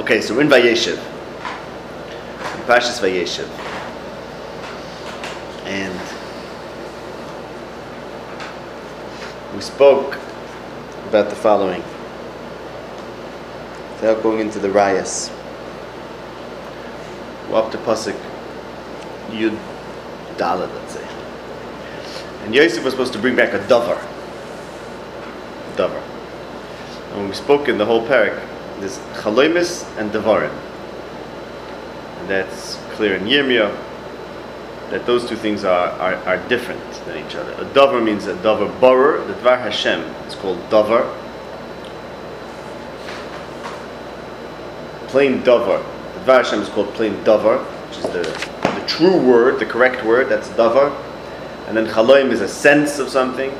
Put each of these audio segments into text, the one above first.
Okay, so we're in Vayeshev. In Parshas Vayeshev. And we spoke about the following. Without going into the rayas. We're up to Pasuk Yud Dalet, let's say. And Yosef was supposed to bring back a dover. Dover. And we spoke in the whole parak, there's chaloimis and devarim. And that's clear in Yirmiyah that those two things are, are, are different than each other. A davar means a davar borer, the dvar Hashem is called davar. Plain davar. The dvar Hashem is called plain davar, which is the, the true word, the correct word, that's davar. And then chaloim is a sense of something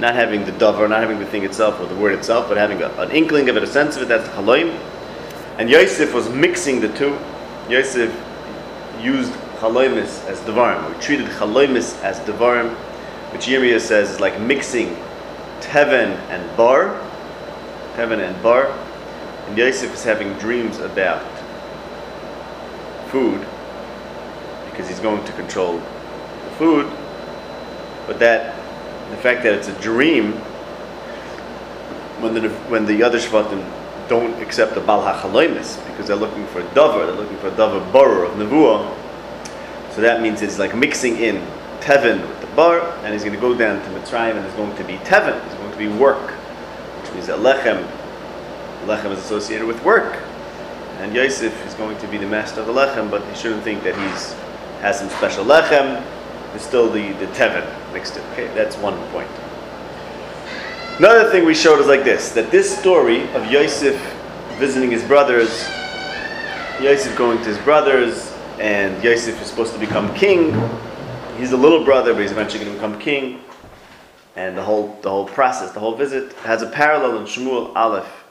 not having the davar, not having the thing itself or the word itself, but having a, an inkling of it, a sense of it, that's haloim. And Yosef was mixing the two. Yosef used haloimis as devarim, or treated haloimis as devarim, which Yirmiyah says is like mixing teven and bar, teven and bar. And Yosef is having dreams about food, because he's going to control the food, but that the fact that it's a dream when the when the other shvatim don't accept the bal hachaloimis because they're looking for a davar, they're looking for a davar borer of nevuah. So that means it's like mixing in tevin with the bar, and he's going to go down to Mitzrayim, and there's going to be tevin, there's going to be work, which means that lechem, lechem is associated with work, and Yosef is going to be the master of the lechem, but he shouldn't think that he's has some special lechem. There's still the the tevin mixed. Okay, that's one point. Another thing we showed is like this: that this story of Yosef visiting his brothers, Yosef going to his brothers, and Yosef is supposed to become king. He's a little brother, but he's eventually going to become king. And the whole the whole process, the whole visit, has a parallel in Shmuel Aleph,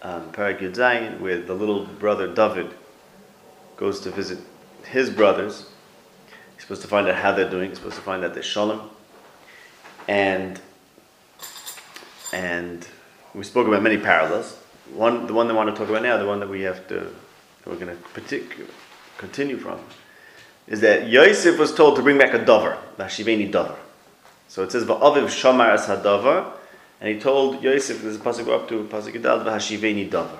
um, Zayin, where the little brother David goes to visit his brothers. Supposed to find out how they're doing. Supposed to find out they're shalom. And and we spoke about many parallels. One, the one that I want to talk about now, the one that we have to, we're going to partic- continue from, is that Yosef was told to bring back a dover, the Hashiveni dover. So it says, "Va'aviv shamar as hadavar," and he told Yosef, "There's a pasuk up to pasuk Yudal, v'hashiveni dover."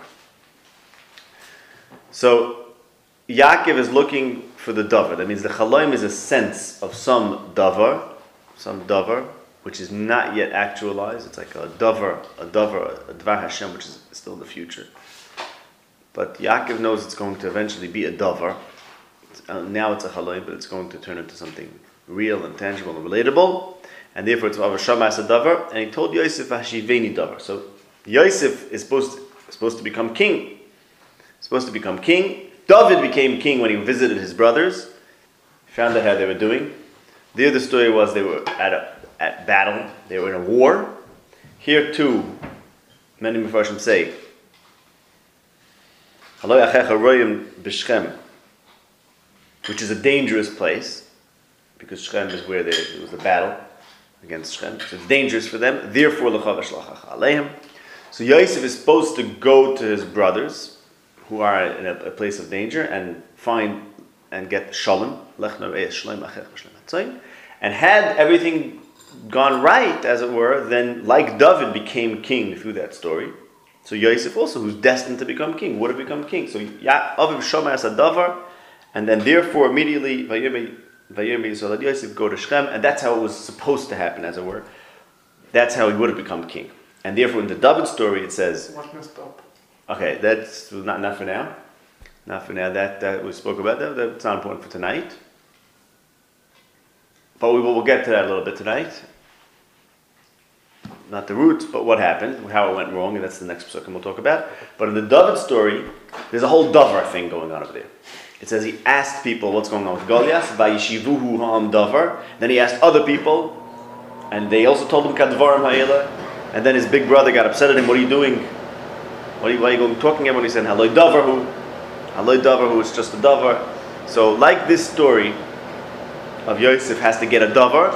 So Yaakov is looking for the davar. That means the chaloim is a sense of some davar, some davar, which is not yet actualized. It's like a davar, a davar, a dvar Hashem, which is still the future. But Yaakov knows it's going to eventually be a davar. Uh, now it's a chaloim, but it's going to turn into something real and tangible and relatable. And therefore it's Avashama as a davar. And he told Yosef Hashiveni davar. So Yosef is supposed to, supposed to become king. Supposed to become king. David became king when he visited his brothers, found out how they were doing. The other story was they were at a at battle, they were in a war. Here, too, many Mepharshim say, which is a dangerous place, because Shechem is where there was the battle against Shechem. So it's dangerous for them. Therefore, so Yosef is supposed to go to his brothers, who are in a, a place of danger and find and get shalom, and had everything gone right, as it were, then like David became king through that story. So Yosef also, who's destined to become king, would have become king. So Aviv Shomer as a davar, and then therefore immediately Vayirmi Yisrael Yosef go to Shechem, and that's how it was supposed to happen, as it were. That's how he would have become king. And therefore, in the David story, it says. What messed up? Okay, that's not, not for now. Not for now. That, that we spoke about that. That's not important for tonight. But we will we'll get to that a little bit tonight. Not the roots, but what happened, how it went wrong, and that's the next psukim we'll talk about. But in the David story, there's a whole davar thing going on over there. It says he asked people what's going on with Goliath, vayishivuhu ha'am davar. Then he asked other people, and they also told him kadvarim ha'ela. And then his big brother got upset at him. What are you doing? What are you, why are you talking about? He said, "Haloi davarhu, haloi davarhu." It's just a davar. So, like this story of Yosef has to get a davar,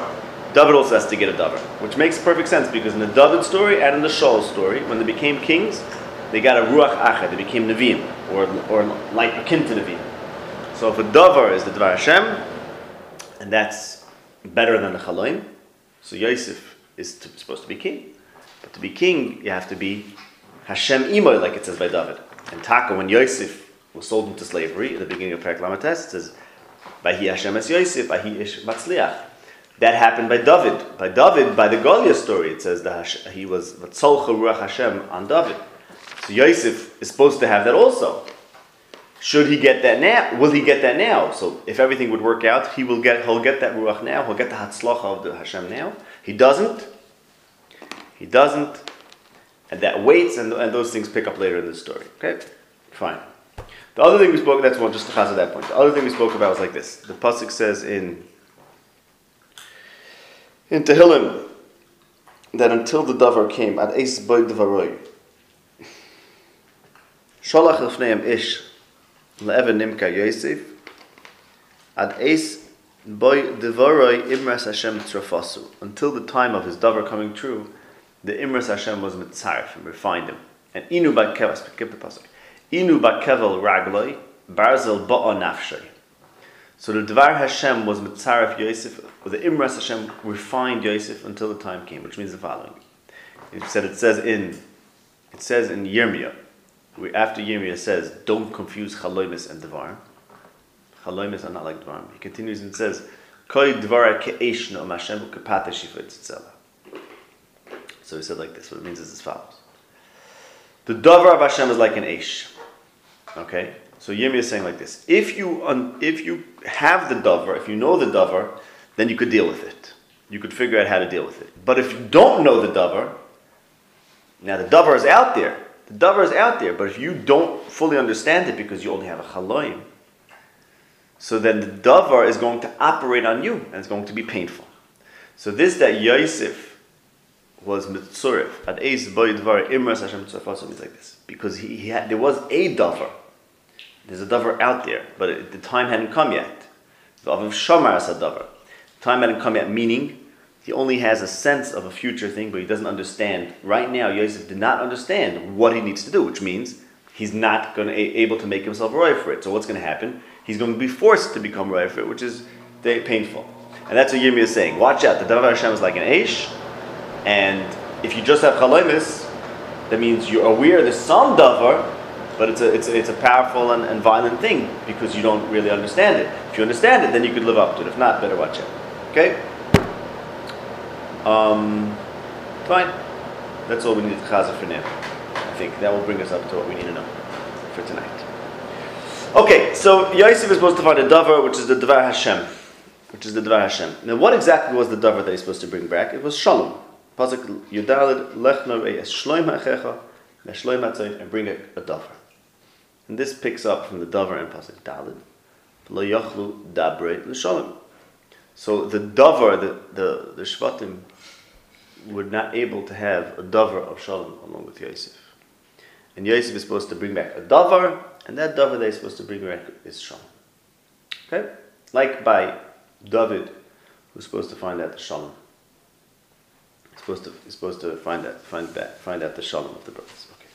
David also has to get a davar, which makes perfect sense because in the David story and in the Shaul story, when they became kings, they got a ruach achad. They became neviim, or or like akin to neviim. So if a davar is the dvar Hashem, and that's better than the chaloim, so Yosef is to, supposed to be king. But to be king, you have to be Hashem imoy, like it says by David. And Taka, when Yosef was sold into slavery, at the beginning of Perak Lamates, it says, Vahi Hashem es Yosef, Vahi Ish Matzliach. That happened by David. By David, by the Golia story, it says that he was Vatzolcha Ruach Hashem on David. So Yosef is supposed to have that also. Should he get that now? Will he get that now? So if everything would work out, he will get he'll get that ruach now. He'll get the hatzlacha of the Hashem now. He doesn't. He doesn't, and that waits, and, and those things pick up later in the story. Okay, fine. The other thing we spoke that's one just to pass at that point. The other thing we spoke about was like this. The pasuk says in in Tehillim that until the davar came at Eis Boy Devaroi, Sholach Lefneim Ish Le'evan Nimka Yosef Ad Eis Boy Devaroi Imras Hashem Tzrafasu until the time of his davar coming true, the Imras Hashem was mitzaref and refined him. And Inu Bakev, skip the pasuk. Inu Bakevel Ragloi Barzel Ba'a Nafshay. So the Dvar Hashem was Mitzaref Yosef, or the Imras Hashem refined Yosef until the time came, which means the following. It said it says in it says in Yirmiyah, after Yirmiyah says, don't confuse Chaloimis and Dvar. Chaloimis are not like Dvar. He continues and says, Koi Dvar Ke'eshno Mashem Kapata Shifa So he said like this. What it means is as follows. The Davar of Hashem is like an Aish. Okay? So Yirmiyah is saying like this: If you un, if you have the davar, if you know the davar, then you could deal with it. You could figure out how to deal with it. But if you don't know the davar, now the davar is out there. The davar is out there. But if you don't fully understand it because you only have a chaloim, so then the davar is going to operate on you and it's going to be painful. So this that Yosef was mitzurif at eis boy dvar imras Hashem means like this because he, he had, there was a davar there's a davar out there, but it, the time hadn't come yet. The Aviv Shamar as a davar. Time hadn't come yet, meaning he only has a sense of a future thing, but he doesn't understand. Right now, Yosef did not understand what he needs to do, which means he's not going to a, able to make himself roy for it. So what's going to happen? He's going to be forced to become roy for it, which is painful. And that's what Yirmiyah is saying. Watch out, the Davar Hashem is like an Aish, and if you just have Chaloimis, that means you're aware there's some Davar, but it's a, it's a, it's a powerful and, and violent thing because you don't really understand it. If you understand it, then you could live up to it. If not, better watch it. Okay? Um, fine. That's all we need to chaza for now. I think that will bring us up to what we need to know for tonight. Okay, so Yosef is supposed to find a davar, which is the davar Hashem, which is the davar Hashem. Now, what exactly was the davar that he's supposed to bring back? It was shalom. Pasuk Yudalid Lechna es Shloim Hachecha, and bring a, a davar. And this picks up from the Dover and Pasuk Dalid. Lo yachlu dabre l'shalom. So the Dover, the, the, the Shvatim, were not able to have a Dover of Shalom along with Yosef. And Yosef is supposed to bring back a Dover, and that Dover they're supposed to bring back is Shalom. Okay? Like by David, who's supposed to find out the Shalom. Supposed to, he's supposed to find that, find that, find out the Shalom of the brothers. Okay.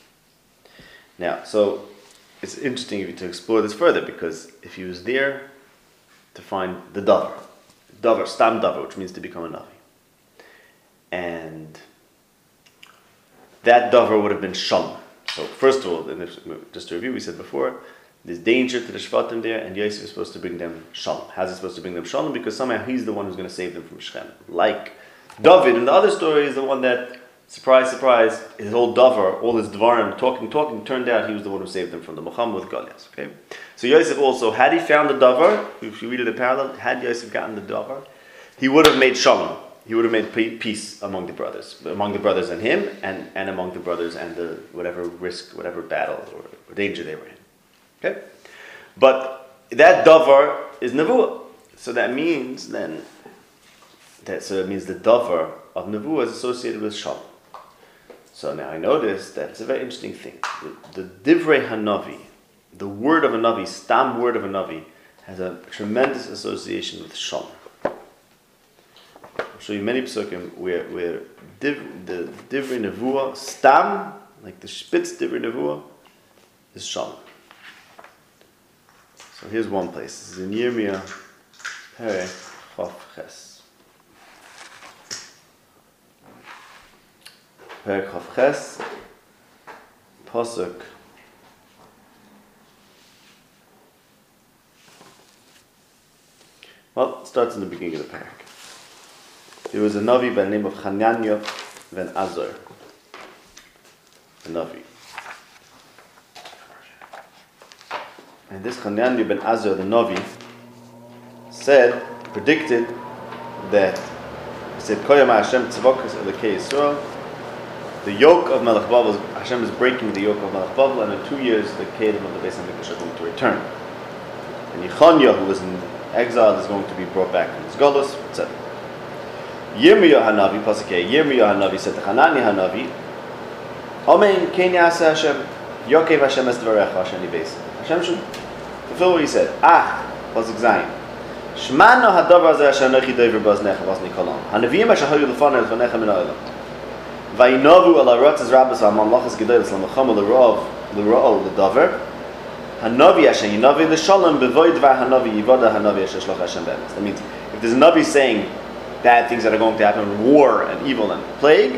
Now, so it's interesting if you to explore this further because if he was there to find the davar, davar, stam davar, which means to become a navi, and that davar would have been shalom. So first of all, just to review, we said before, there's danger to the shvatim there, and Yosef is supposed to bring them shalom. How's he supposed to bring them shalom? Because somehow he's the one who's going to save them from Shechem. Like David in the other story is the one that Surprise, surprise, his whole davar, all his dvarim, talking, talking, turned out he was the one who saved them from the Muhammad with Goliath. Okay? So Yosef also, had he found the davar, if you read the parallel, had Yosef gotten the davar, he would have made shalom. He would have made peace among the brothers, among the brothers and him, and, and among the brothers and the whatever risk, whatever battle or, or danger they were in. Okay? But that davar is nevuah. So that means then, that, so that means the dover of nevuah is associated with shalom. So now I notice that it's a very interesting thing. The, the Divrei Hanavi, the word of a Navi, Stam word of a Navi, has a tremendous association with Shalom. I'll show you many psukim where, where div, the Divrei Nevuah, Stam, like the spitz divrei nevuah, is shalom. So here's one place. This is in Yirmiyah, Perek Chav Ches. Chav Ches, Pasuk. Well, it starts in the beginning of the parak. There was a Navi by the name of Hananya ben Azor. A Navi. And this Hananya ben Azor, the Navi, said, predicted that he said, Koyam Hashem elokei Yisrael. The yoke of Melech Bavel, Hashem is breaking the yoke of Melech Bavel, and in two years the Kedim of the Beis Hamikdash are going to return. And Yechanya, who was in exile, is going to be brought back from his Golos, etc. Yirmiyah Hanavi, Pasukei, Yirmiyah Hanavi said to Hanani Hanavi, Omein Ken Yasa Hashem, Yokev Hashem es Dvarecha Hashem Beis. Hashem should fulfill what he said. Ah, Pasuk Zayin. Shmano hadavar zeh asher nechi dover baznecha vazni kolon. Hanavim asher hayu lefanei lefanecha min ha'olam. Gedolos. Hanavi asher yinavi dvar hanavi asher shloch Hashem be'emes. That means if there's a navi saying bad things that are going to happen, war and evil and plague,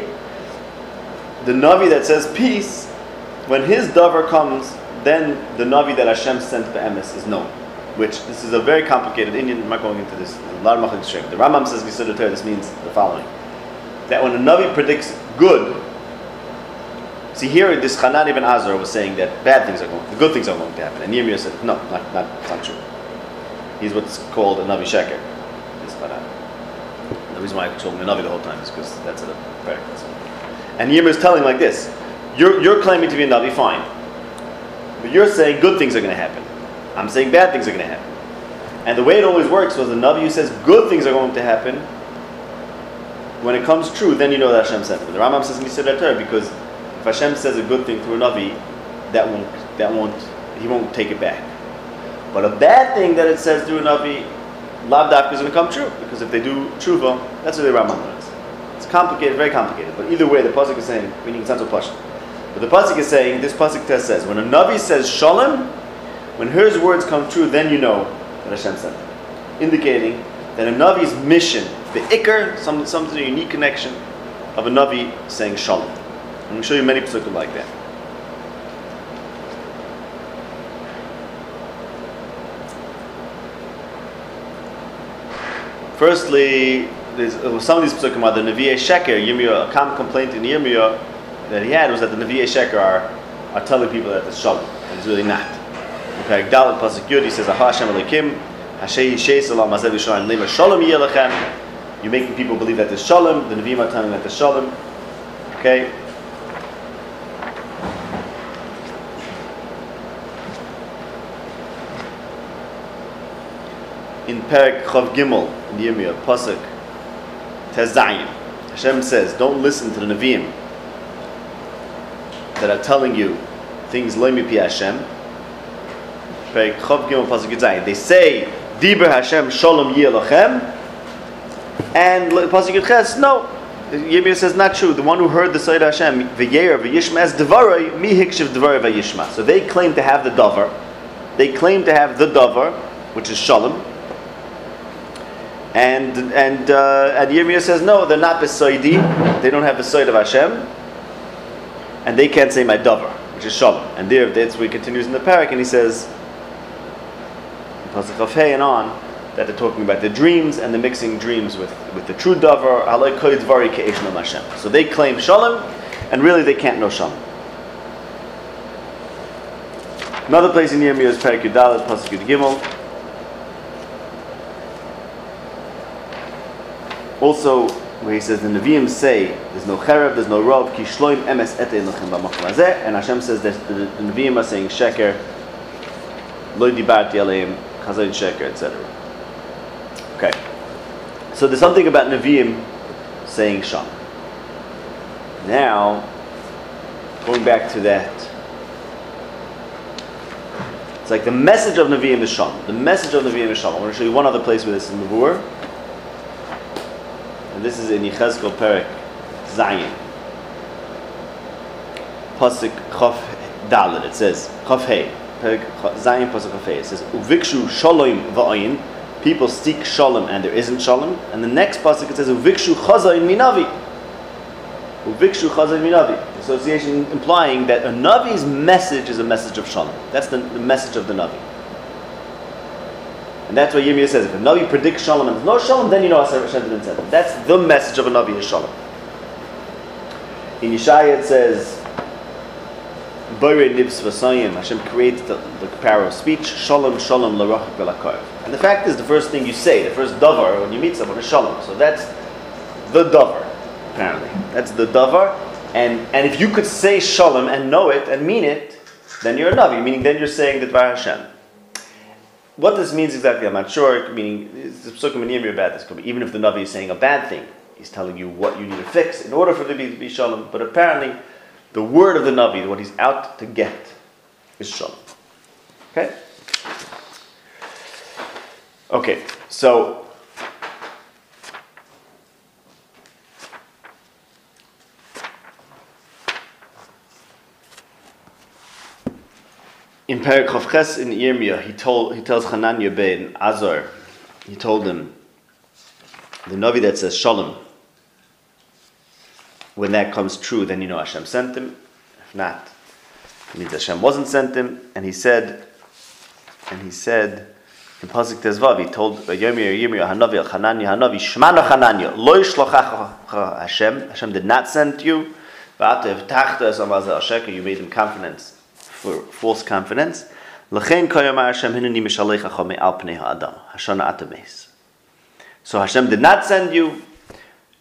the navi that says peace, when his dover comes, then the navi that Hashem sent be'emes is known which this is a very complicated inyan. I'm not going into this. A lot of The Rambam says Yisod This means the following: that when a navi predicts good, see here, this Hanan ibn Azar was saying that bad things are going, the good things are going to happen, and Yirmiyah said, no, not, not, not true. He's what's called a navi sheker. This Hanan. The reason why I told him a navi the whole time is because that's a very And Yirmiyah is telling like this: you're, you're claiming to be a navi, fine, but you're saying good things are going to happen. I'm saying bad things are going to happen. And the way it always works was the Navi who says good things are going to happen. When it comes true, then you know that Hashem sent it. The Rambam says Torah because if Hashem says a good thing through a Navi, that won't, that won't, he won't take it back. But a bad thing that it says through a Navi, Lavdaf is going to come true because if they do tshuva, that's what the Rambam learns. It's complicated, very complicated. But either way, the pasuk is saying, meaning it's not. But the pasuk is saying, this pasuk test says, when a Navi says shalom, when his words come true, then you know that Hashem sent them. Indicating that a Navi's mission, the Iker, some, something a unique connection of a Navi saying Shalom. I'm going to show you many psukim like that. Firstly, uh, some of these psukim are the Nevi'e Sheker, Yirmiyah, a common complaint in Yirmiyah that he had was that the Nevi'e Sheker are, are telling people that it's Shalom, and it's really not. Perek Dalet Pasuk Yud, he says, Aha Hashem Elokim, You're making people believe that there's Shalom, the Nevi'im are telling that there's Shalom. Okay? In Perek Chav Gimel, in the Yirmiyah, Pasuk, Tezayim, Hashem says, don't listen to the Nevi'im that are telling you things Loimi Pi Hashem, Perik Chav Gimel Pasuk Tezayim. they say, Diber Hashem Shalom Yelachem, and Pasuk Yudches, no. Yirmiyah says not true. The one who heard the Sayyid Hashem, V'yer V'yishma as Devaroi, Mi Hikshiv Devaroi V'yishma. So they claim to have the Davar. They claim to have the Davar, which is Shalom. And and uh, and Yirmiyah says no, they're not Besoidi. They don't have the Sayyid of Hashem, and they can't say my Davar, which is Shalom. And there, that's where he continues in the parak, and he says. Hey and on, that they're talking about the dreams and the mixing dreams with, with the true davar, So they claim shalom, and really they can't know shalom. Another place in Yirmiyah is Perik Yudalit, Pasuk Yud Gimel. Also, where he says the Nevi'im say there's no cherev, there's no rov, ki shloim emes ete lochem b'makom and Hashem says that the, the Nevi'im are saying sheker, lo dibarti aleim, Chazon Sheker, etc. Okay. So there's something about Nevi'im saying Sham. Now, going back to that, it's like the message of Nevi'im is Sham. The message of Nevi'im is Sham. I want to show you one other place where this is Mavur. And this is in Yechezkel Perek Zayin. pasuk Chof Dalet. It says Chof Hey, Zayin pasuk. It says Uvikshu Shalom Va'ayin. People seek Shalom and there isn't Shalom. And the next pasuk it says Uvikshu Chazayin Minavi. Uvikshu Chazayin Minavi. Association implying that a Navi's message is a message of Shalom. That's the, the message of the Navi. And that's what Yirmiyah says. If a Navi predicts Shalom and there's no Shalom, then you know Hashem didn't. That's the message of a Navi is Shalom. In Yeshaya it says, Bore nibs v'sayim, Hashem created the, the power of speech, Shalom, Shalom, l'rachak v'lakar. And the fact is, the first thing you say, the first davar when you meet someone is Shalom. So that's the davar, apparently. That's the davar. And, and if you could say Shalom and know it and mean it, then you're a Navi, meaning then you're saying the Dvar Hashem. What this means exactly, I'm not sure, meaning, the Psukim and about this, even if the Navi is saying a bad thing, he's telling you what you need to fix in order for there to be, Shalom. But apparently, the word of the Navi, what he's out to get, is Shalom. Okay? Okay, so in Perikov Ches in Yirmiyah, he told he tells Hananya ben Azar, he told him the Navi that says Shalom. When that comes true, then you know Hashem sent him. If not, it means Hashem wasn't sent him. And he said, and he said in Pasuk Tezvav, he told Yirmiyah, Yirmiyah, Hanavi, Al Hananya, Hanavi, Shmana Hananya, Lo Hashem. Hashem did not send you. You made him confidence for false confidence. So Hashem did not send you,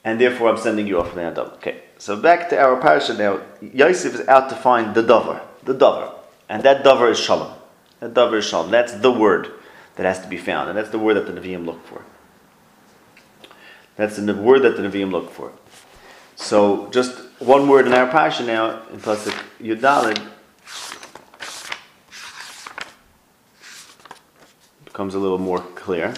and therefore I'm sending you off the Adam. Okay, so back to our parasha now. Yosef is out to find the dover, the dover, and that dover is shalom. That dover is shalom. That's the word that has to be found, and that's the word that the Nevi'im look for. That's the word that the Nevi'im look for. So just one word in our parasha now in Pasuk Yudalid becomes a little more clear.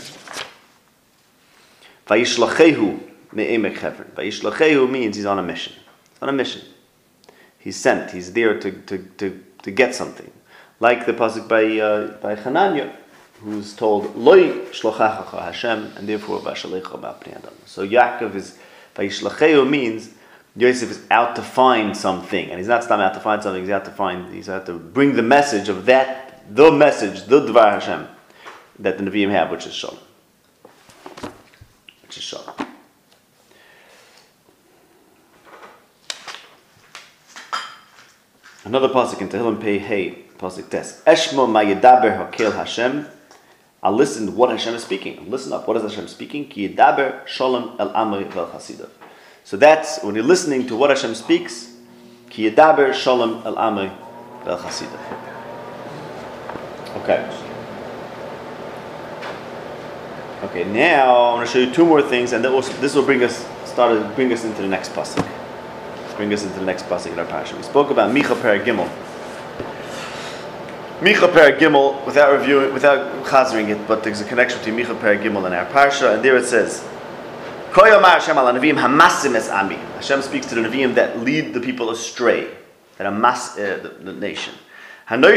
Me'emek hever. Vayishlachehu means he's on a mission. He's on a mission. He's sent. He's there to, to, to, to get something. Like the pasuk by uh, by Hananya, who's told loy shlochachacha Hashem, and therefore vashalecha ma'apnei adam. So Yaakov is vayishlachehu means Yosef is out to find something, and he's not just out to find something. He's out to find. He's out to bring the message of that, the message, the Dvar Hashem that the Nevi'im have, which is Shalom. Which is Shalom. Another pasuk in Tehillim Pei Hey, pasuk Tes. Eshmo ma'yedaber hakel Hashem. I listen what Hashem is speaking. Listen up. What is Hashem speaking? Ki yedaber shalom el amri vel chasidav. So that's when you're listening to what Hashem speaks. Ki yedaber shalom el amri vel chasidav. Okay. Okay, now I'm going to show you two more things, and will, this will bring us start bring us into the next pasuk. Bring us into the next pasuk in our parasha. We spoke about Micha Per Gimel. Micha Per Gimel, without reviewing, without chazering it, but there's a connection between Micha Per Gimel and our parasha, and there it says, Hashem speaks to the Nevi'im that lead the people astray, that amass uh, the, the nation. They're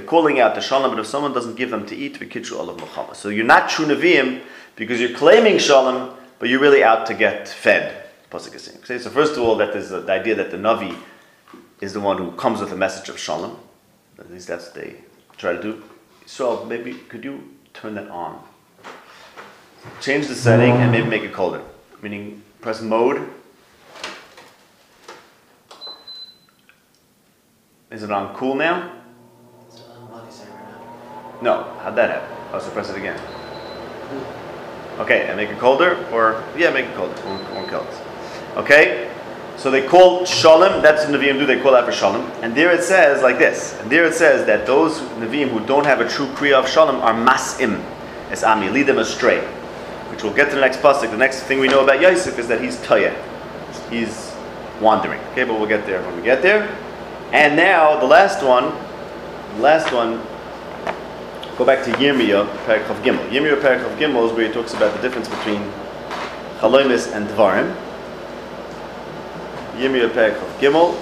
calling out the shalom, but if someone doesn't give them to eat, we kitchu olav muchama. So you're not true neviim because you're claiming shalom, but you're really out to get fed. Okay, so first of all, that is the idea that the navi is the one who comes with a message of shalom. At least that's what they try to do. So maybe could you turn that on? Change the setting and maybe make it colder. Meaning press mode. Is it on cool now? No, how'd that happen? Oh, so press it again. Okay, and make it colder, or yeah, make it colder. Won't kill us. Okay, so they call shalom. That's what Nevi'im do. They call that for shalom. And there it says like this. And there it says that those Nevi'im who don't have a true kriya of shalom are masim, as ami, lead them astray. Which we'll get to the next pasuk. The next thing we know about Yosef is that he's toya, he's wandering. Okay, but we'll get there when we get there. And now the last one, the last one Go back to Yirmiyah, Perikov Gimel. Yirmiyah, Perikov Gimel is where he talks about the difference between Chalomis and Dvarim. Yirmiyah Perek Gimel.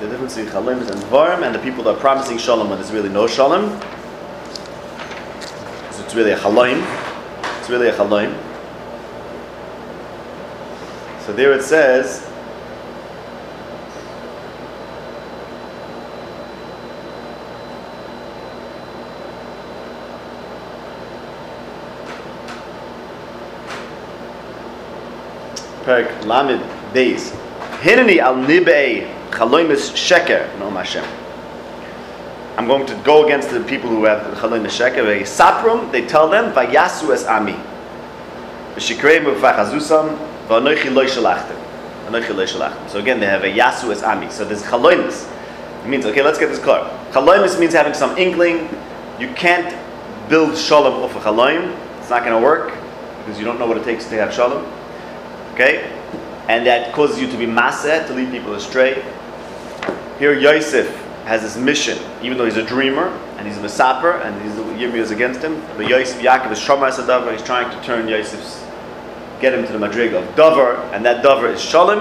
The difference between Chalim and Dvarim and the people that are promising Shalom when there's really no Shalom. So it's really a Chalim. It's really a Chalim. So there it says, Perek Lamed Beis. Hineni al nibei chaloimis sheker no Hashem. I'm going to go against the people who have chaloimis sheker. They saprum. They tell them vayasu es ami. V'shikreim v'vachazusam v'anoichi loy shalachtem. Anoichi loy shalachtem. So again, they have a yasu es ami. So there's chaloimis. It means okay. Let's get this clear. Chaloimis means having some inkling. You can't build shalom off a chaloim. It's not going to work because you don't know what it takes to have shalom. Okay? And that causes you to be maseh, to lead people astray. Here Yosef has his mission, even though he's a dreamer and he's a misaper and he's is against him. But Yosef Yaakov is Shomar Sadavar, he's trying to turn Yosef's get him to the madrig of Dover, and that Dover is Shalom.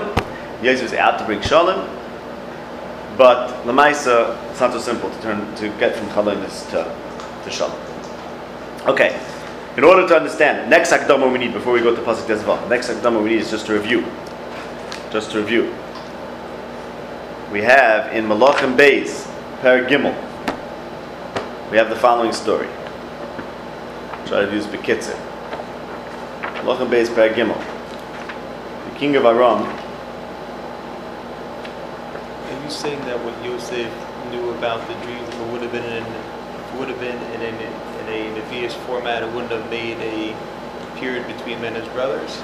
Yosef is out to bring Shalom. But Lamaisa, it's not so simple to turn to get from Chalonis to, to Shalom. Okay. In order to understand, next akdama we need before we go to pasuk tezvav. Next akdama we need is just to review. Just to review. We have in Malachim Beis, Per Gimel. We have the following story. Try to use Bekitzer. Malachim Beis, Per Gimel. The king of Aram. Are you saying that what Yosef knew about the dreams if it would have been in would have been in, in, in a Nevi'us format, it wouldn't have made a period between men as brothers?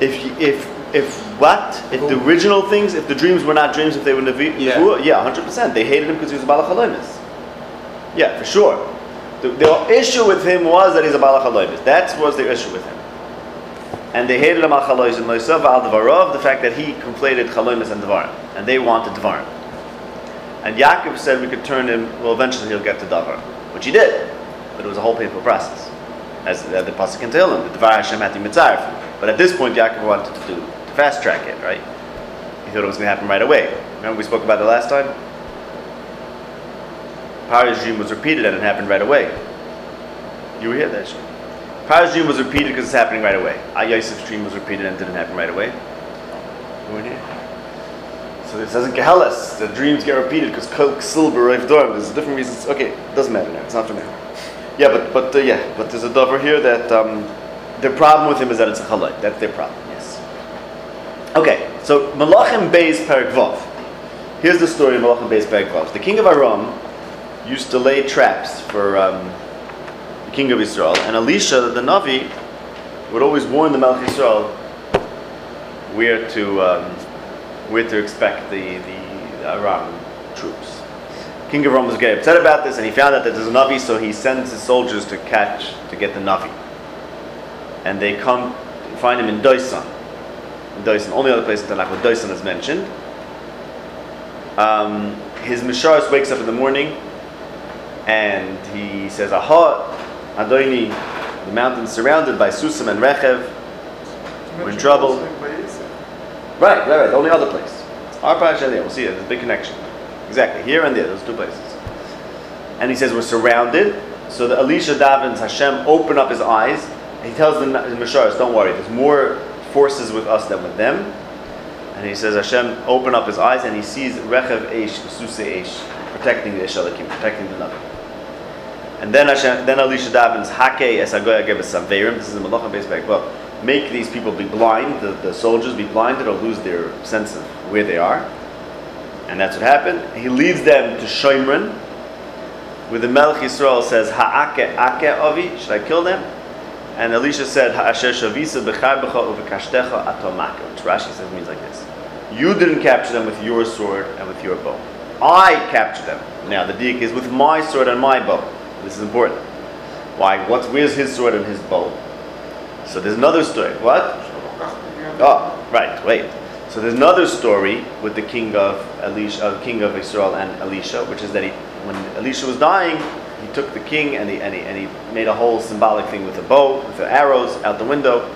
If if if what? If the original things, if the dreams were not dreams, if they were Nevi, Yeah. Yeah, hundred percent. They hated him because he was a Balachalomis. Yeah, for sure. The, the issue with him was that he's a Balachalomis. That was the issue with him. And they hated him al and Loisav al Devarov, the fact that he conflated Chalomis and Devarim. And they wanted Devarim. And Yaakov said we could turn him, well, eventually he'll get to Davar, which he did. But it was a whole painful process. As uh, the Pasuk can tell him, the Devar Hashem had to mitzaref. But at this point, Yaakov wanted to do, to fast track it, right? He thought it was going to happen right away. Remember we spoke about it last time? Paro's dream was repeated and it happened right away. You were here, that shit. Paro's dream was repeated because it's happening right away. Yosef's dream was repeated and didn't happen right away. You weren't here. So it says in Gehelas, the dreams get repeated because Kol Silber Rav Dorm. There's different reasons. Okay, it doesn't matter now. It's not for now. Yeah, but but uh, yeah, but there's a dover here that um, the problem with him is that it's a chalai. That's their problem. Yes. Okay, so Malachim Beis Perikvav. Here's the story of Malachim Beis Perikvav. The king of Aram used to lay traps for um, the king of Israel, and Elisha, the Navi, would always warn the Melech Israel where to um, where to expect the the Aram troops. King of Aram was getting upset about this, and he found out that there's a Navi, so he sends his soldiers to catch to get the Navi. And they come find him in Doisan. In Doisan, only other place in Tanakh where Doisan is mentioned. Um, his Misharis wakes up in the morning, and he says, "Aha, Adoni, the mountain surrounded by Susam and Rechev. We're in trouble." Right, right, right. The only other place. Our parasha there. We'll see it. There's a big connection. Exactly. Here and there. Those two places. And he says we're surrounded. So the Elisha davens Hashem open up his eyes. He tells the Misharis, don't worry. There's more forces with us than with them. And he says Hashem open up his eyes and he sees Rechev Eish, Suse Eish, protecting the Ishalakim, protecting the Navi. And then Hashem, then Elisha davens Hake Esagoya Gebes Samverim. This is the Malachim based back. Well, make these people be blind, the, the soldiers be blinded or lose their sense of where they are. And that's what happened. He leads them to Shomron, where the Melech Yisrael says, Ha'ake ake avi, should I kill them? And Elisha said. Which Rashi says means like this. You didn't capture them with your sword and with your bow. I captured them. Now the diak is with my sword and my bow. This is important. Why? What's where's his sword and his bow? So there's another story. What? Oh, right. Wait. So there's another story with the king of Elisha, uh, king of Israel and Elisha, which is that he, when Elisha was dying, took the king and he, and he and he made a whole symbolic thing with a bow, with the arrows out the window.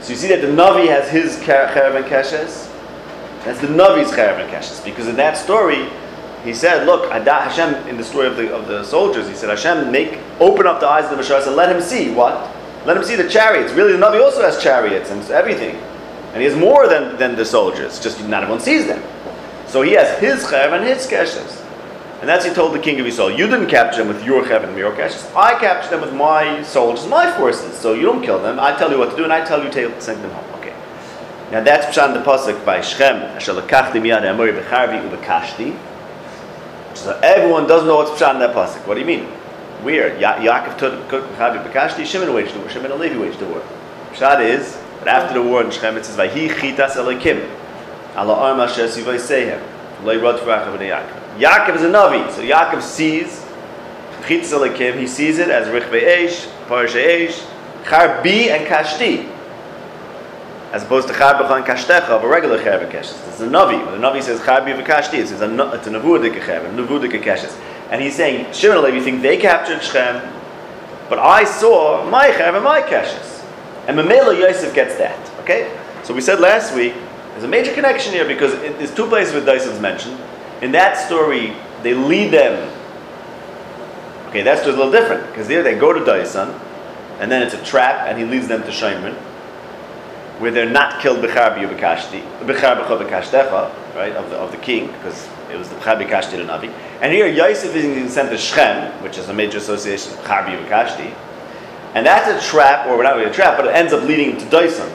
So you see that the Navi has his cher- cherev and keshes, That's the Navi's Chayav and Keshes. Because in that story, he said, look, Ada Hashem, in the story of the, of the soldiers, he said, Hashem, make, open up the eyes of the Mashas and let him see what? Let him see the chariots. Really, the Navi also has chariots and everything. And he has more than, than the soldiers, just not everyone sees them. So he has his Chayav and his Keshes. And that's he told the king of Israel, you didn't capture them with your heaven and your Keshes. I captured them with my soldiers, my forces. So you don't kill them. I tell you what to do, and I tell you to send them home. Okay. Now that's Pshan the Pasuk by u'b'kashti. So everyone doesn't know what's Pshan that Pasuk. What do you mean? Weird. Ya- Yaakov took b'charvi b'kashti, Shimon waged the war, Shimon and Levi waged the war. Pshat is, that after the war in Shechem it says, Vayhi chitas elikim, ala arm asher sivay sehem, loy rod f'rachav Yaakov. Yaakov is a Navi, so Yaakov sees chitas elikim, he sees it as richve eish, parsha eish, charbi and kashti as opposed to Char B'chan Kashtecha of a regular Cher V'Keshes. It's a Navi. When the Navi says Char V'Kashti, it's a, it's a Nevudik Cher, a Nevudik Keshes. And he's saying, Shimon and Levi think they captured Shem, but I saw my Cher and my Keshes. And Mamela Yosef gets that. Okay? So we said last week, there's a major connection here because it, there's two places where Doisan's mentioned. In that story, they lead them. Okay, that story's a little different because there they go to Doisan, and then it's a trap, and he leads them to Shomron where they're not killed b'char b'chovakashtecha, right, of the, of the king, because it was the b'char b'kashti the Navi. And here Yosef is being sent to Shechem, which is a major association of b'char b'yuvakashti. And that's a trap, or not really a trap, but it ends up leading to Doisan.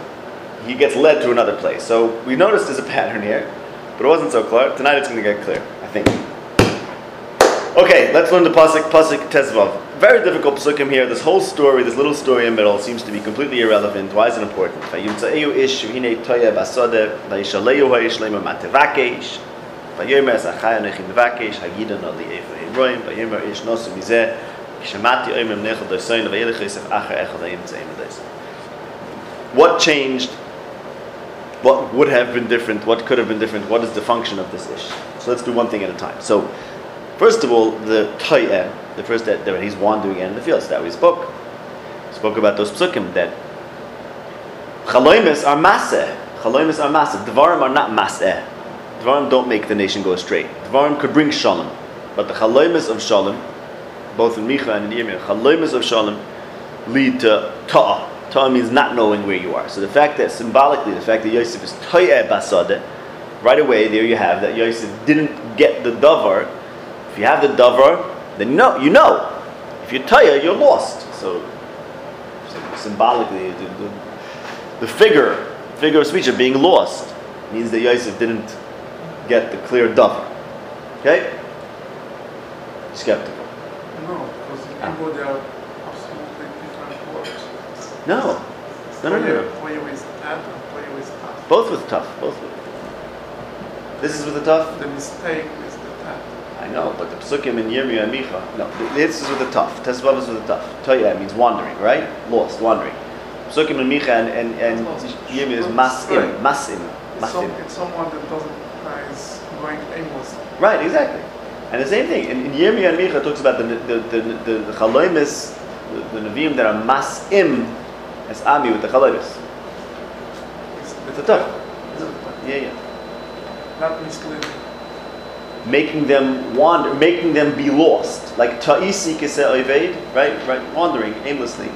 He gets led to another place. So we noticed there's a pattern here, but it wasn't so clear. Tonight it's going to get clear, I think. Okay, let's learn the pasuk, pasuk Tezvav. Very difficult pasukim here. This whole story, this little story in the middle, seems to be completely irrelevant. Why is it important? What changed? What would have been different? What could have been different? What is the function of this ish? So let's do one thing at a time. So First of all, the Toyeh, the first that, he's wandering in the fields, that we spoke. Spoke about those psukim that Chaloimis are maseh. Chaloimis are maseh. Dvarim are not maseh. Dvarim don't make the nation go astray. Dvarim could bring shalom. But the Chaloimis of shalom, both in Micha and in Yirmiyah, Chaloimis of shalom lead to Ta'ah. Ta'ah means not knowing where you are. So the fact that symbolically, the fact that Yosef is Toyeh basade, right away there you have that Yosef didn't get the davar. If you have the davar, then you know. You know. If you're Toyeh, you're lost. So, so symbolically, the, the, the figure figure of speech of being lost means that Yosef didn't get the clear davar. Okay? Skeptical. No, because the Ah. people they are absolutely different words. No. No, no, no, no. Play with that and play with that. Both with tough. Both with. This is with the tough. The mistake is the tough. I know, but the psukim in Yirmiyah and Micha. No, this is with the tough. Tesvav is with the tough. Toya means wandering, right? Lost, wandering. Psukim in Micha and and, and Yirmiyah is masim, masim, masim. it's someone that doesn't uh, is going aimlessly. Right, exactly. And the same thing in, in Yirmiyah and Micha talks about the the the the, the chaloimis, the, the neviim that are masim as ami with the chaloimis. It's, It's the tough. It's the tough. Yeah, yeah. Not misleading. making them wander, making them be lost, like ta'isi kise oived, right, right, wandering aimlessly.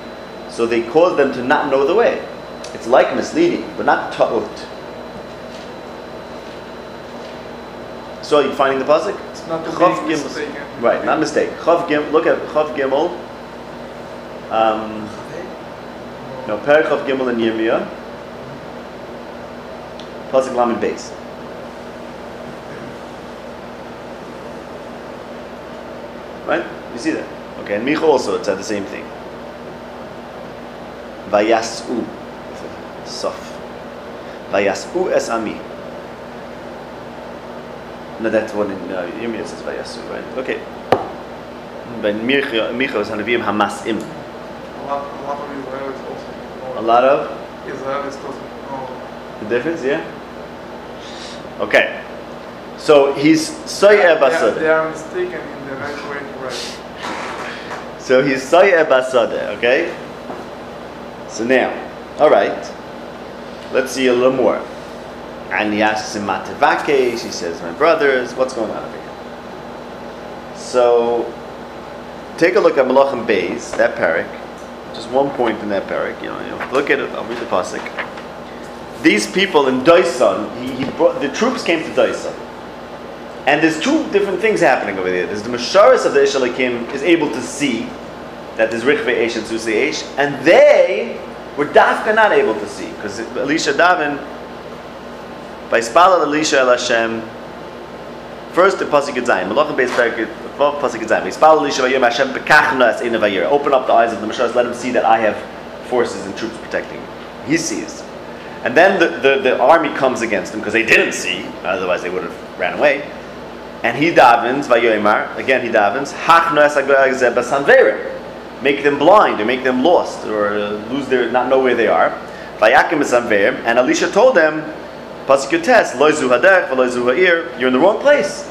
So they cause them to not know the way. It's like misleading, but not ta'ut. So are you finding the pasuk? It's not to Chav be Gimel. mistaken. Right, not mistake. Chav Gim. Look at Chav Gimel. Um, no, Perik Chav Gimel in Yirmiyah. Pasuk Lamed Beis. Right? You see that? Okay, and Micha also said the same thing. Vayasu. Sof. Vayasu es ami. No, that's what in uh, Yirmiyah says Vayasu, right? Okay. But Micha, is Hanavim Hamasim. A lot, of also A lot of know. Oh. the difference, yeah? Okay. So he's Soy they, they are mistaken in the right way to write. So he's Soy Basada, okay? So now, all right. Let's see a little more. And he asks him, Matevake, she says, my brothers, what's going on over here? So, take a look at Malachim Beis, that parak. Just one point in that parak. You know, you know, look at it. I'll read the pasuk. These people in Doisan, he, he brought the troops came to Doisan, and there's two different things happening over there. There's the Masharis of the Ishalakim is able to see that there's Richve Eish and Susi Eish, and they were Dafka not able to see because Elisha Davin by Spala Elisha El Hashem. First the pasuk Zayin, Malachim Beis Parak pasuk Hashem. Open up the eyes of the Masharis, let him see that I have forces and troops protecting me. He sees. And then the, the, the army comes against him because they didn't see, otherwise they would have ran away. And he davens, Vayoimar, again he davens, make them blind or make them lost or uh, lose their, not know where they are. Vayakim and Elisha told them, Pasuk Yotes, Loizu Hadech, Loizu Ha'ir, you're in the wrong place.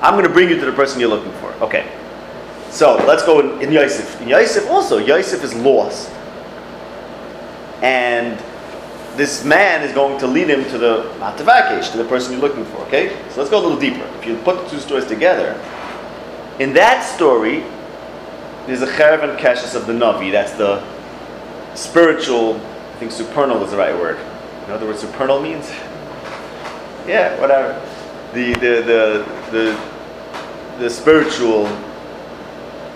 I'm going to bring you to the person you're looking for. Okay. So let's go in, in Yosef. In Yosef also, Yosef is lost and this man is going to lead him to the Matavakesh, to the person you're looking for. Okay? So let's go a little deeper. If you put the two stories together, in that story, there's a Cherev and Keshes of the Navi. That's the spiritual, I think supernal is the right word. You know what the word supernal means? Yeah, whatever. The, the, the, the, the spiritual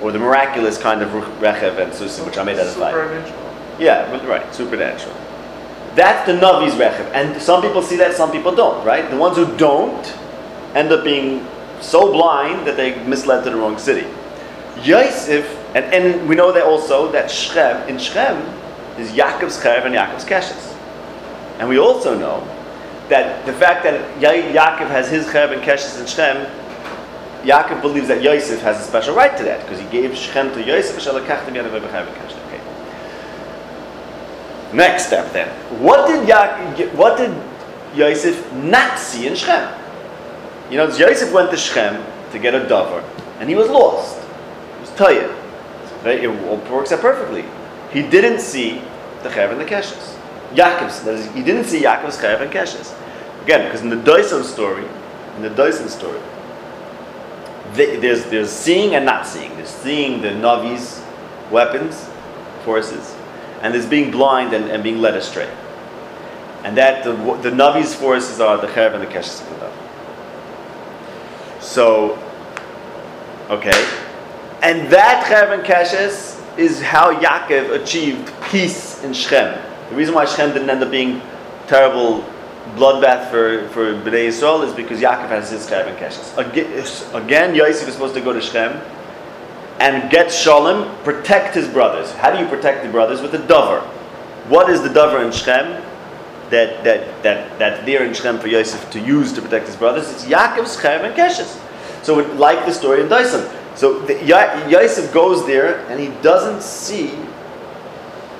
or the miraculous kind of Rechev and Susim, which I made identify. Supernatural. Yeah, right, supernatural. That's the Navi's Rechev. And some people see that, some people don't, right? The ones who don't end up being so blind that they misled to the wrong city. Yosef, and, and we know that also that Shechem, in Shechem, is Yaakov's Cherev and Yaakov's Keshes. And we also know that the fact that Ya- Yaakov has his Cherev and Keshes in Shechem, Yaakov believes that Yosef has a special right to that because he gave Shem to Yosef, and. Okay. Next step then. What did ya- what did Yosef not see in Shem? You know, Yosef went to Shem to get a dover, and he was lost. He was tired. It works out perfectly. He didn't see the Chev and the Keshes. Yaakov's, he didn't see Yaakov's Chev and Keshes. Again, because in the Doisan story, in the Doisan story, there's, there's seeing and not seeing. There's seeing the Navi's weapons, forces, and there's being blind and, and being led astray. And that the, the Navi's forces are the Chev and the Keshes of the Navi. So, okay. And that Chev and Keshes is how Yaakov achieved peace in Shechem. The reason why Shechem didn't end up being terrible bloodbath for, for Bnei Yisrael is because Yaakov has his Chev and Keshes. Again, Yosef is supposed to go to Shechem and get Shalom, protect his brothers. How do you protect the brothers? With a dover. What is the dover in Shechem that, that, that, that's there in Shechem for Yosef to use to protect his brothers? It's Yaakov's Chem and Keshes. So, like the story in Doisan. So, the, Yo- Yosef goes there and he doesn't see.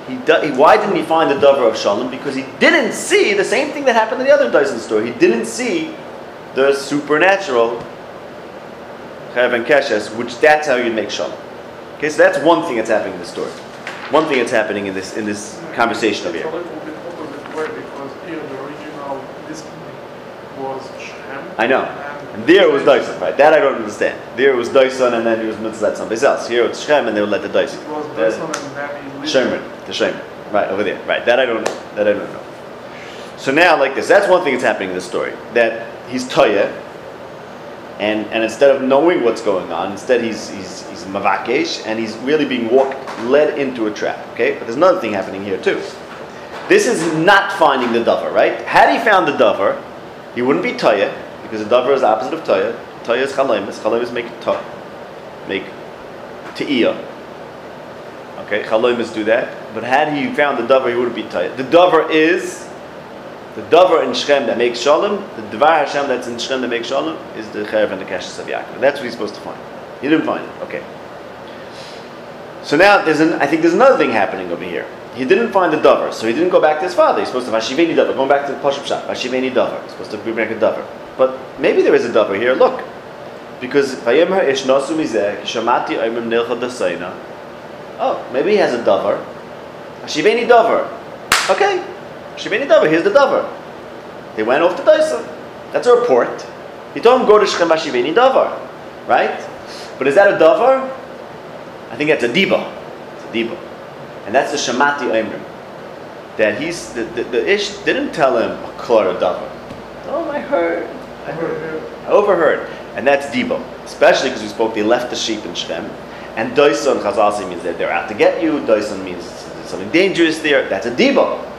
He, Why didn't he find the dover of Shalom? Because he didn't see the same thing that happened in the other Doisan story. He didn't see the supernatural Chev and Keshes, which that's how you make shalom. Okay, so that's one thing that's happening in the story. One thing that's happening in this in this conversation over here. opposite way because here the original this was Shem. I know. And there it was Doisan, right? That I don't understand. There it was Doisan, and then he was mitzvah someplace else. Here it's Shem, and they would let the Doisan. It was Doisan and the Shemer, right over there, right? That I don't know. That I don't know. So now, like this, that's one thing that's happening in this story. That he's Toya, and and instead of knowing what's going on, instead he's he's he's mavakesh, and he's really being walked, led into a trap. Okay, but there's another thing happening here too. This is not finding the dover, right? Had he found the dover, he wouldn't be Toya, because the davar is the opposite of Toya. Toya is chalomis. Chalomis make to, make te'iyah. Okay, chalomis do that. But had he found the davar, he wouldn't be tired. The davar is the davar in Shechem that makes shalom. The davar Hashem that's in Shechem that makes shalom is the cherev and the kashrus of Yaakov. That's what he's supposed to find. He didn't find it. Okay. So now there's an, I think there's another thing happening over here. He didn't find the dover, so he didn't go back to his father. He's supposed to vashiveni dover. Going back to the pashup shop, vashiveni dover. He's supposed to bring back a dover. But maybe there is a dover here. Look, because vayemher ish nasu mizeh kishamati oimim nilcha dasayna. Oh, maybe he has a dover. Vashiveni dover. Okay, Shemini Dover, here's the Dover. They went off to Doisan. That's a report. He told him go to Shechem Shiveni Dover, right? But is that a Dover? I think that's a Diba. It's a Diba. And that's the Shamati Oimrim. That he's, the, the, the Ish didn't tell him, a Klar Dover. Oh, I heard. I overheard. And that's Diba. Especially because we spoke, they left the sheep in Shechem. And Doisan, Chazasi means that they're out to get you. Doisan means something dangerous there. That's a Diba.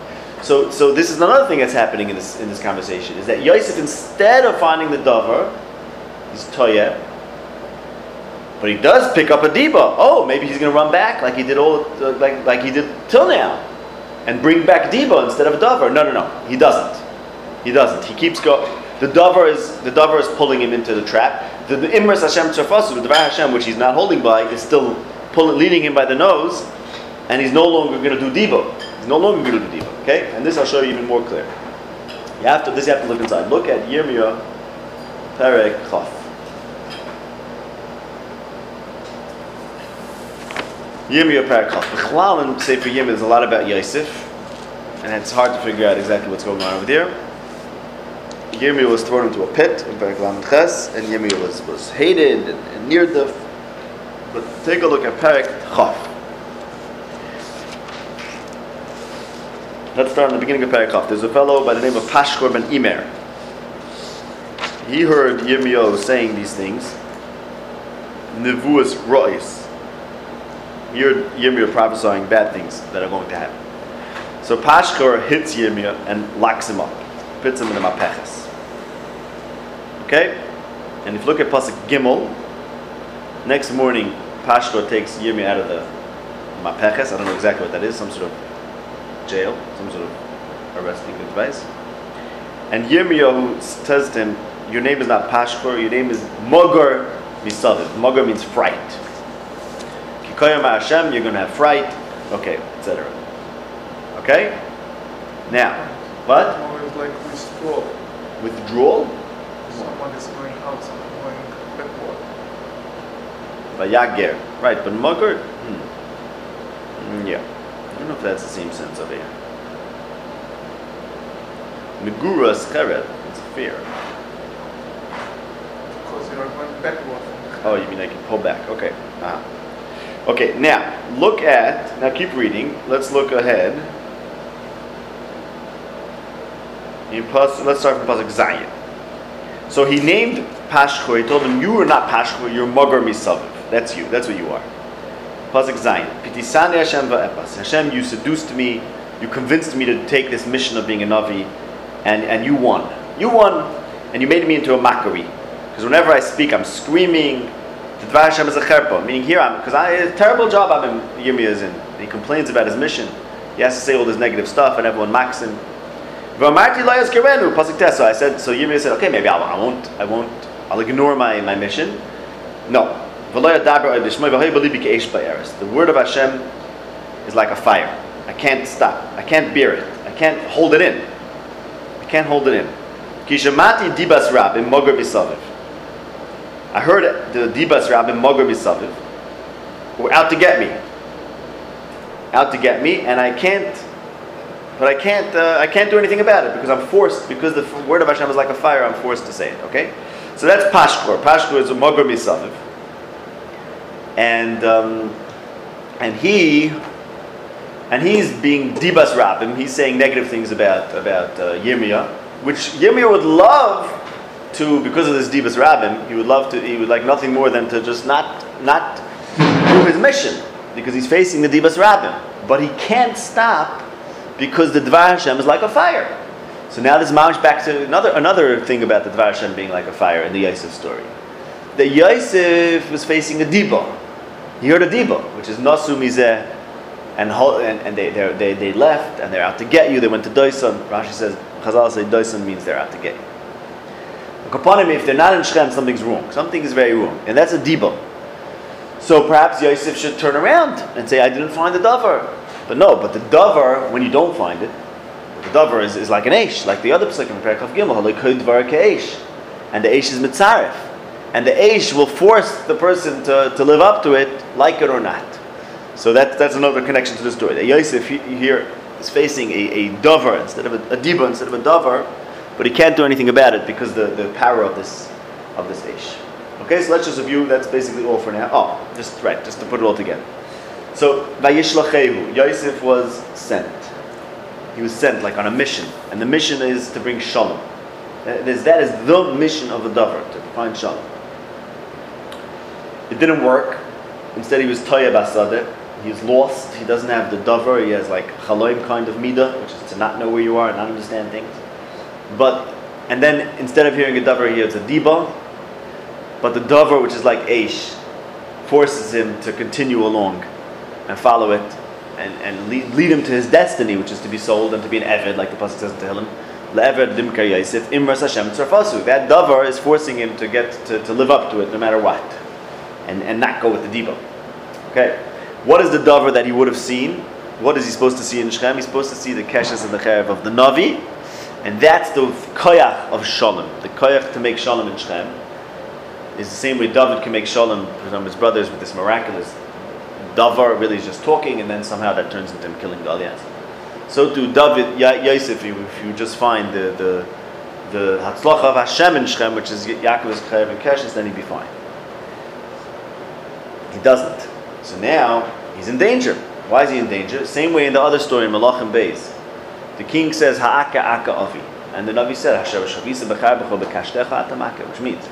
So, so this is another thing that's happening in this in this conversation is that Yosef, instead of finding the davar, he's toya, but he does pick up a diba. Oh, maybe he's going to run back like he did all like like he did till now, and bring back diba instead of a davar. No, no, no, he doesn't. He doesn't. He keeps going. The davar is the davar is pulling him into the trap. The, the imras Hashem tzarfasu, the davar Hashem, which he's not holding by, is still pulling, leading him by the nose, and he's no longer going to do diba. He's no longer going to do diva. Okay? And this I'll show you even more clear. You have to this you have to look inside. Look at Yirmiyah Perek Chaf. Yirmiyah Perek Chaf. B'chlal and Sefer Yirmiyah there's a lot about Yosef, and it's hard to figure out exactly what's going on over there. Yirmiyah was thrown into a pit in Lam Ches, and Yirmiyah was, was hated and, and near the. But take a look at Perek Chaf. Let's start in the beginning of Perikov. There's a fellow by the name of Pashkor ben Imer. He heard Yirmiyahu saying these things. Nevuas Rois. He heard Yirmiyahu prophesying bad things that are going to happen. So Pashkor hits Yirmiyahu and locks him up, puts him in the Mapeches. Okay? And if you look at Pasuk Gimel, next morning Pashkor takes Yirmiyahu out of the Mapeches. I don't know exactly what that is, some sort of jail, some sort of arresting device. And Yirmiyahu says to him, Your name is not Pashkor, your name is Mogar Misaviv. Mogar means fright. Kikoyam Hashem, you're going to have fright, okay, etc. Okay? Now, what? Like withdrawal. Withdrawal? Is going out, someone going backward. Vayager. Right, but Mogar? Hmm. Mm, Yeah. I don't know if that's the same sense over here. Megura Skeret, it's fear. Because you are going backward. Oh, you mean I can pull back? Okay. Ah. Okay. Now look at. Now keep reading. Let's look ahead. In plus, let's start from pasuk Zayin. So he named Pashko. He told him, "You are not Pashko. You're Mogar Misaviv. That's you. That's what you are." Pasuk Zayin. Pitisani Hashem va'epas. Hashem, you seduced me. You convinced me to take this mission of being a navi, and and you won. You won, and you made me into a mockery. Because whenever I speak, I'm screaming. The Dvar Hashem is a cherpa. Meaning here, I'm because I a terrible job I'm in. Yirmiyah is in. He complains about his mission. He has to say all this negative stuff, and everyone mocks him. So I said, so Yirmiyah said, okay, maybe I'll, I won't, I won't, I'll ignore my, my mission. No. The word of Hashem is like a fire. I can't stop. I can't bear it. I can't hold it in. I can't hold it in. Dibas rab. I heard the dibas rab in mogar bisaviv were out to get me. Out to get me, and I can't but I can't, uh, I can't do anything about it because I'm forced, because the word of Hashem is like a fire, I'm forced to say it, okay? So that's Pashkor. Pashkor is a Mogar Misaviv. And, um, and he, and he's being Dibas Rabim, he's saying negative things about, about uh, Yirmiyah, which Yirmiyah would love to, because of this Dibas Rabim, he would love to, he would like nothing more than to just not, not do his mission, because he's facing the Dibas Rabim. But he can't stop because the Dvar Hashem is like a fire. So now this mounts back to another another thing about the Dvar Hashem being like a fire in the Yosef story. The Yosef was facing a diba. He heard a diba, which is Nasu Mizeh, and and, and they, they they left and they're out to get you. They went to Doisan. Rashi says Chazal say Doisan means they're out to get you. If they're not in Shem, something's wrong. Something is very wrong, and that's a diba. So perhaps Yosef should turn around and say, "I didn't find the davar." But no, but the davar, when you don't find it, the davar is, is like an eish, like the other psukim in Perikaf Gimel, halakod dvar keish, and the eish is mitzaref, and the eish will force the person to, to live up to it, like it or not. So that, that's another connection to the story. That Yosef he- here is facing a, a dover instead of a, a diba instead of a dover, but he can't do anything about it because the, the power of this of this ish. Okay, so let's just review. That's basically all for now. Oh, just right, just to put it all together. So Vayishlachehu, Yosef was sent. He was sent like on a mission, and the mission is to bring shalom. That is, that is the mission of the dover to find shalom. It didn't work. Instead, he was toya. He was lost. He doesn't have the dover. He has like chaloim kind of midah, which is to not know where you are and not understand things. But and then instead of hearing a dover, he hears a diba. But the dover, which is like aish, forces him to continue along and follow it and, and lead, lead him to his destiny, which is to be sold and to be an eved, like the pasuk says in Tehillim. Le'eved imras Hashem. That dover is forcing him to get to, to live up to it no matter what, and, and not go with the diba. Okay, what is the dover that he would have seen? What is he supposed to see in Shechem? He's supposed to see the keshes and the cherev of the navi, and that's the koyach of shalom. The koyach to make shalom in Shechem is the same way David can make shalom from his brothers with this miraculous davar. Really, is just talking, and then somehow that turns into him killing alliance. So to David Yosef, if you just find the the the Hatzlacha of Hashem in Shechem, which is Yaakov's Chayav and Keshes, then he'd be fine. He doesn't. So now he's in danger. Why is he in danger? Same way in the other story Malachim Beis. The king says Ha'aka Aka Avi, and the Navi said which means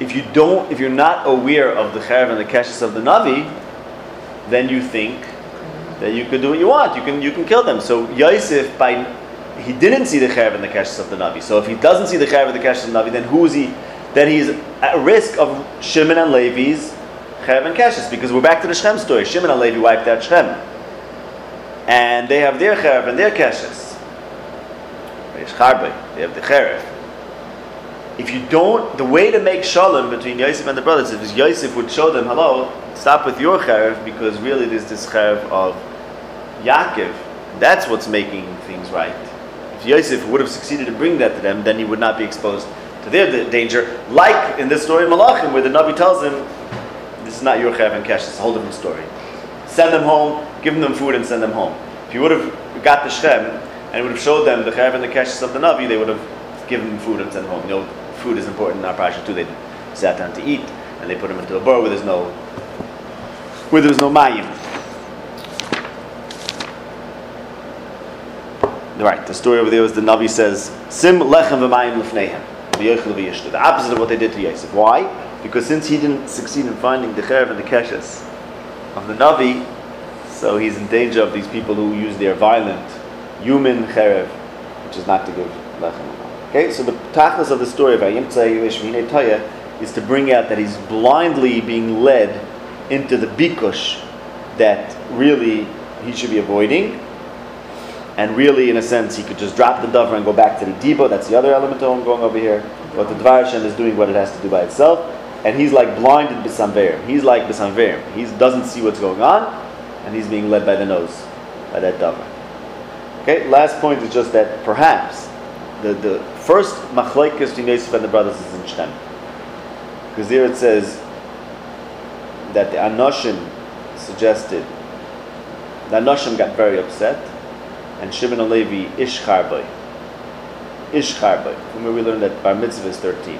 if you don't, if you're not aware of the Chayav and the Keshes of the Navi, then you think that you could do what you want. You can you can kill them. So Yosef, by he didn't see the cherev and the keshes of the navi. So if he doesn't see the cherev and the keshes of the navi, then who is he? Then he's at risk of Shimon and Levi's cherev and keshes because we're back to the Shem story. Shimon and Levi wiped out Shem, and they have their cherev and their keshes. They have the cherev. If you don't, the way to make shalom between Yosef and the brothers is Yosef would show them, hello, stop with your cherev because really there's this cherev of Yaakov. That's what's making things right. If Yosef would have succeeded to bring that to them, then he would not be exposed to their danger. Like in this story of Malachim, where the Navi tells him, this is not your cherev and cash, it's a whole different story. Send them home, give them food and send them home. If you would have got the Shem and would have showed them the cherev and the cash of the Navi, they would have given them food and sent them home. You know, food is important in our parasha too. They sat down to eat and they put them into a bar where there's no where there's no mayim. Right, the story over there was the Navi says, Sim lechem v'mayim lefnehem. The opposite of what they did to Yosef. Why? Because since he didn't succeed in finding the cherev and the keshes of the Navi, so he's in danger of these people who use their violent human cherev, which is not to give lechem. Okay, so the tachlis of the story of Ayim Taya is to bring out that he's blindly being led into the bikush that really he should be avoiding. And really, in a sense, he could just drop the davar and go back to the debo. That's the other element him going over here. But the Dvar Hashem is doing what it has to do by itself. And he's like blinded b'samver. He's like b'samver. He doesn't see what's going on, and he's being led by the nose, by that davar. Okay, last point is just that perhaps the, the first machlaikas between Yosef and the brothers is in Shem. Because there it says that the Anoshim suggested, the Anoshim got very upset, and Shimon and Levi ishcharboy. From where we learned that Bar Mitzvah is 13.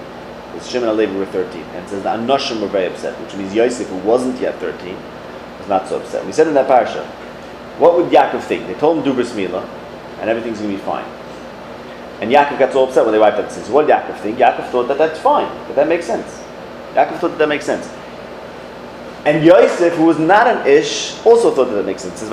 Because Shimon and Levi were 13. And it says the Anoshim were very upset, which means Yosef, who wasn't yet 13, was not so upset. We said in that parasha, what would Yaakov think? They told him do bris milah, and everything's going to be fine. And Yaakov got so upset when they wiped out the sins. What did Yaakov think? Yaakov thought that that's fine, that that makes sense. Yaakov thought that, that makes sense. And Yosef, who was not an ish, also thought that that makes sense. It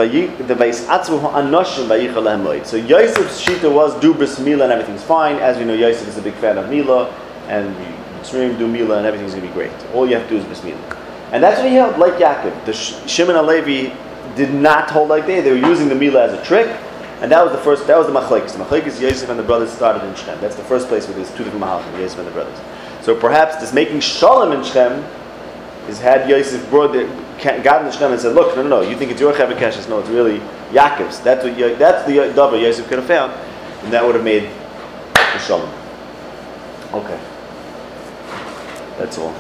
So Yosef's shita was do bris milah and everything's fine. As we know, Yosef is a big fan of Mila, and Mitzrayim do Mila and everything's going to be great. All you have to do is bris milah. And that's what he held, like Yaakov. The Shimon and Levi did not hold like they. They were using the Mila as a trick. And that was the first, that was the machlekes. The machlekes Yosef and the brothers started in Shem. That's the first place where there's two different mahalchim, Yosef and the brothers. So perhaps this making shalom in Shem is had Yosef brought the, gotten to Shem and said, look, no, no, no, you think it's your Chav Keshes. No, it's really Yaakov's. That's, what, that's the davar Yosef could have found. And that would have made the shalom. Okay. That's all.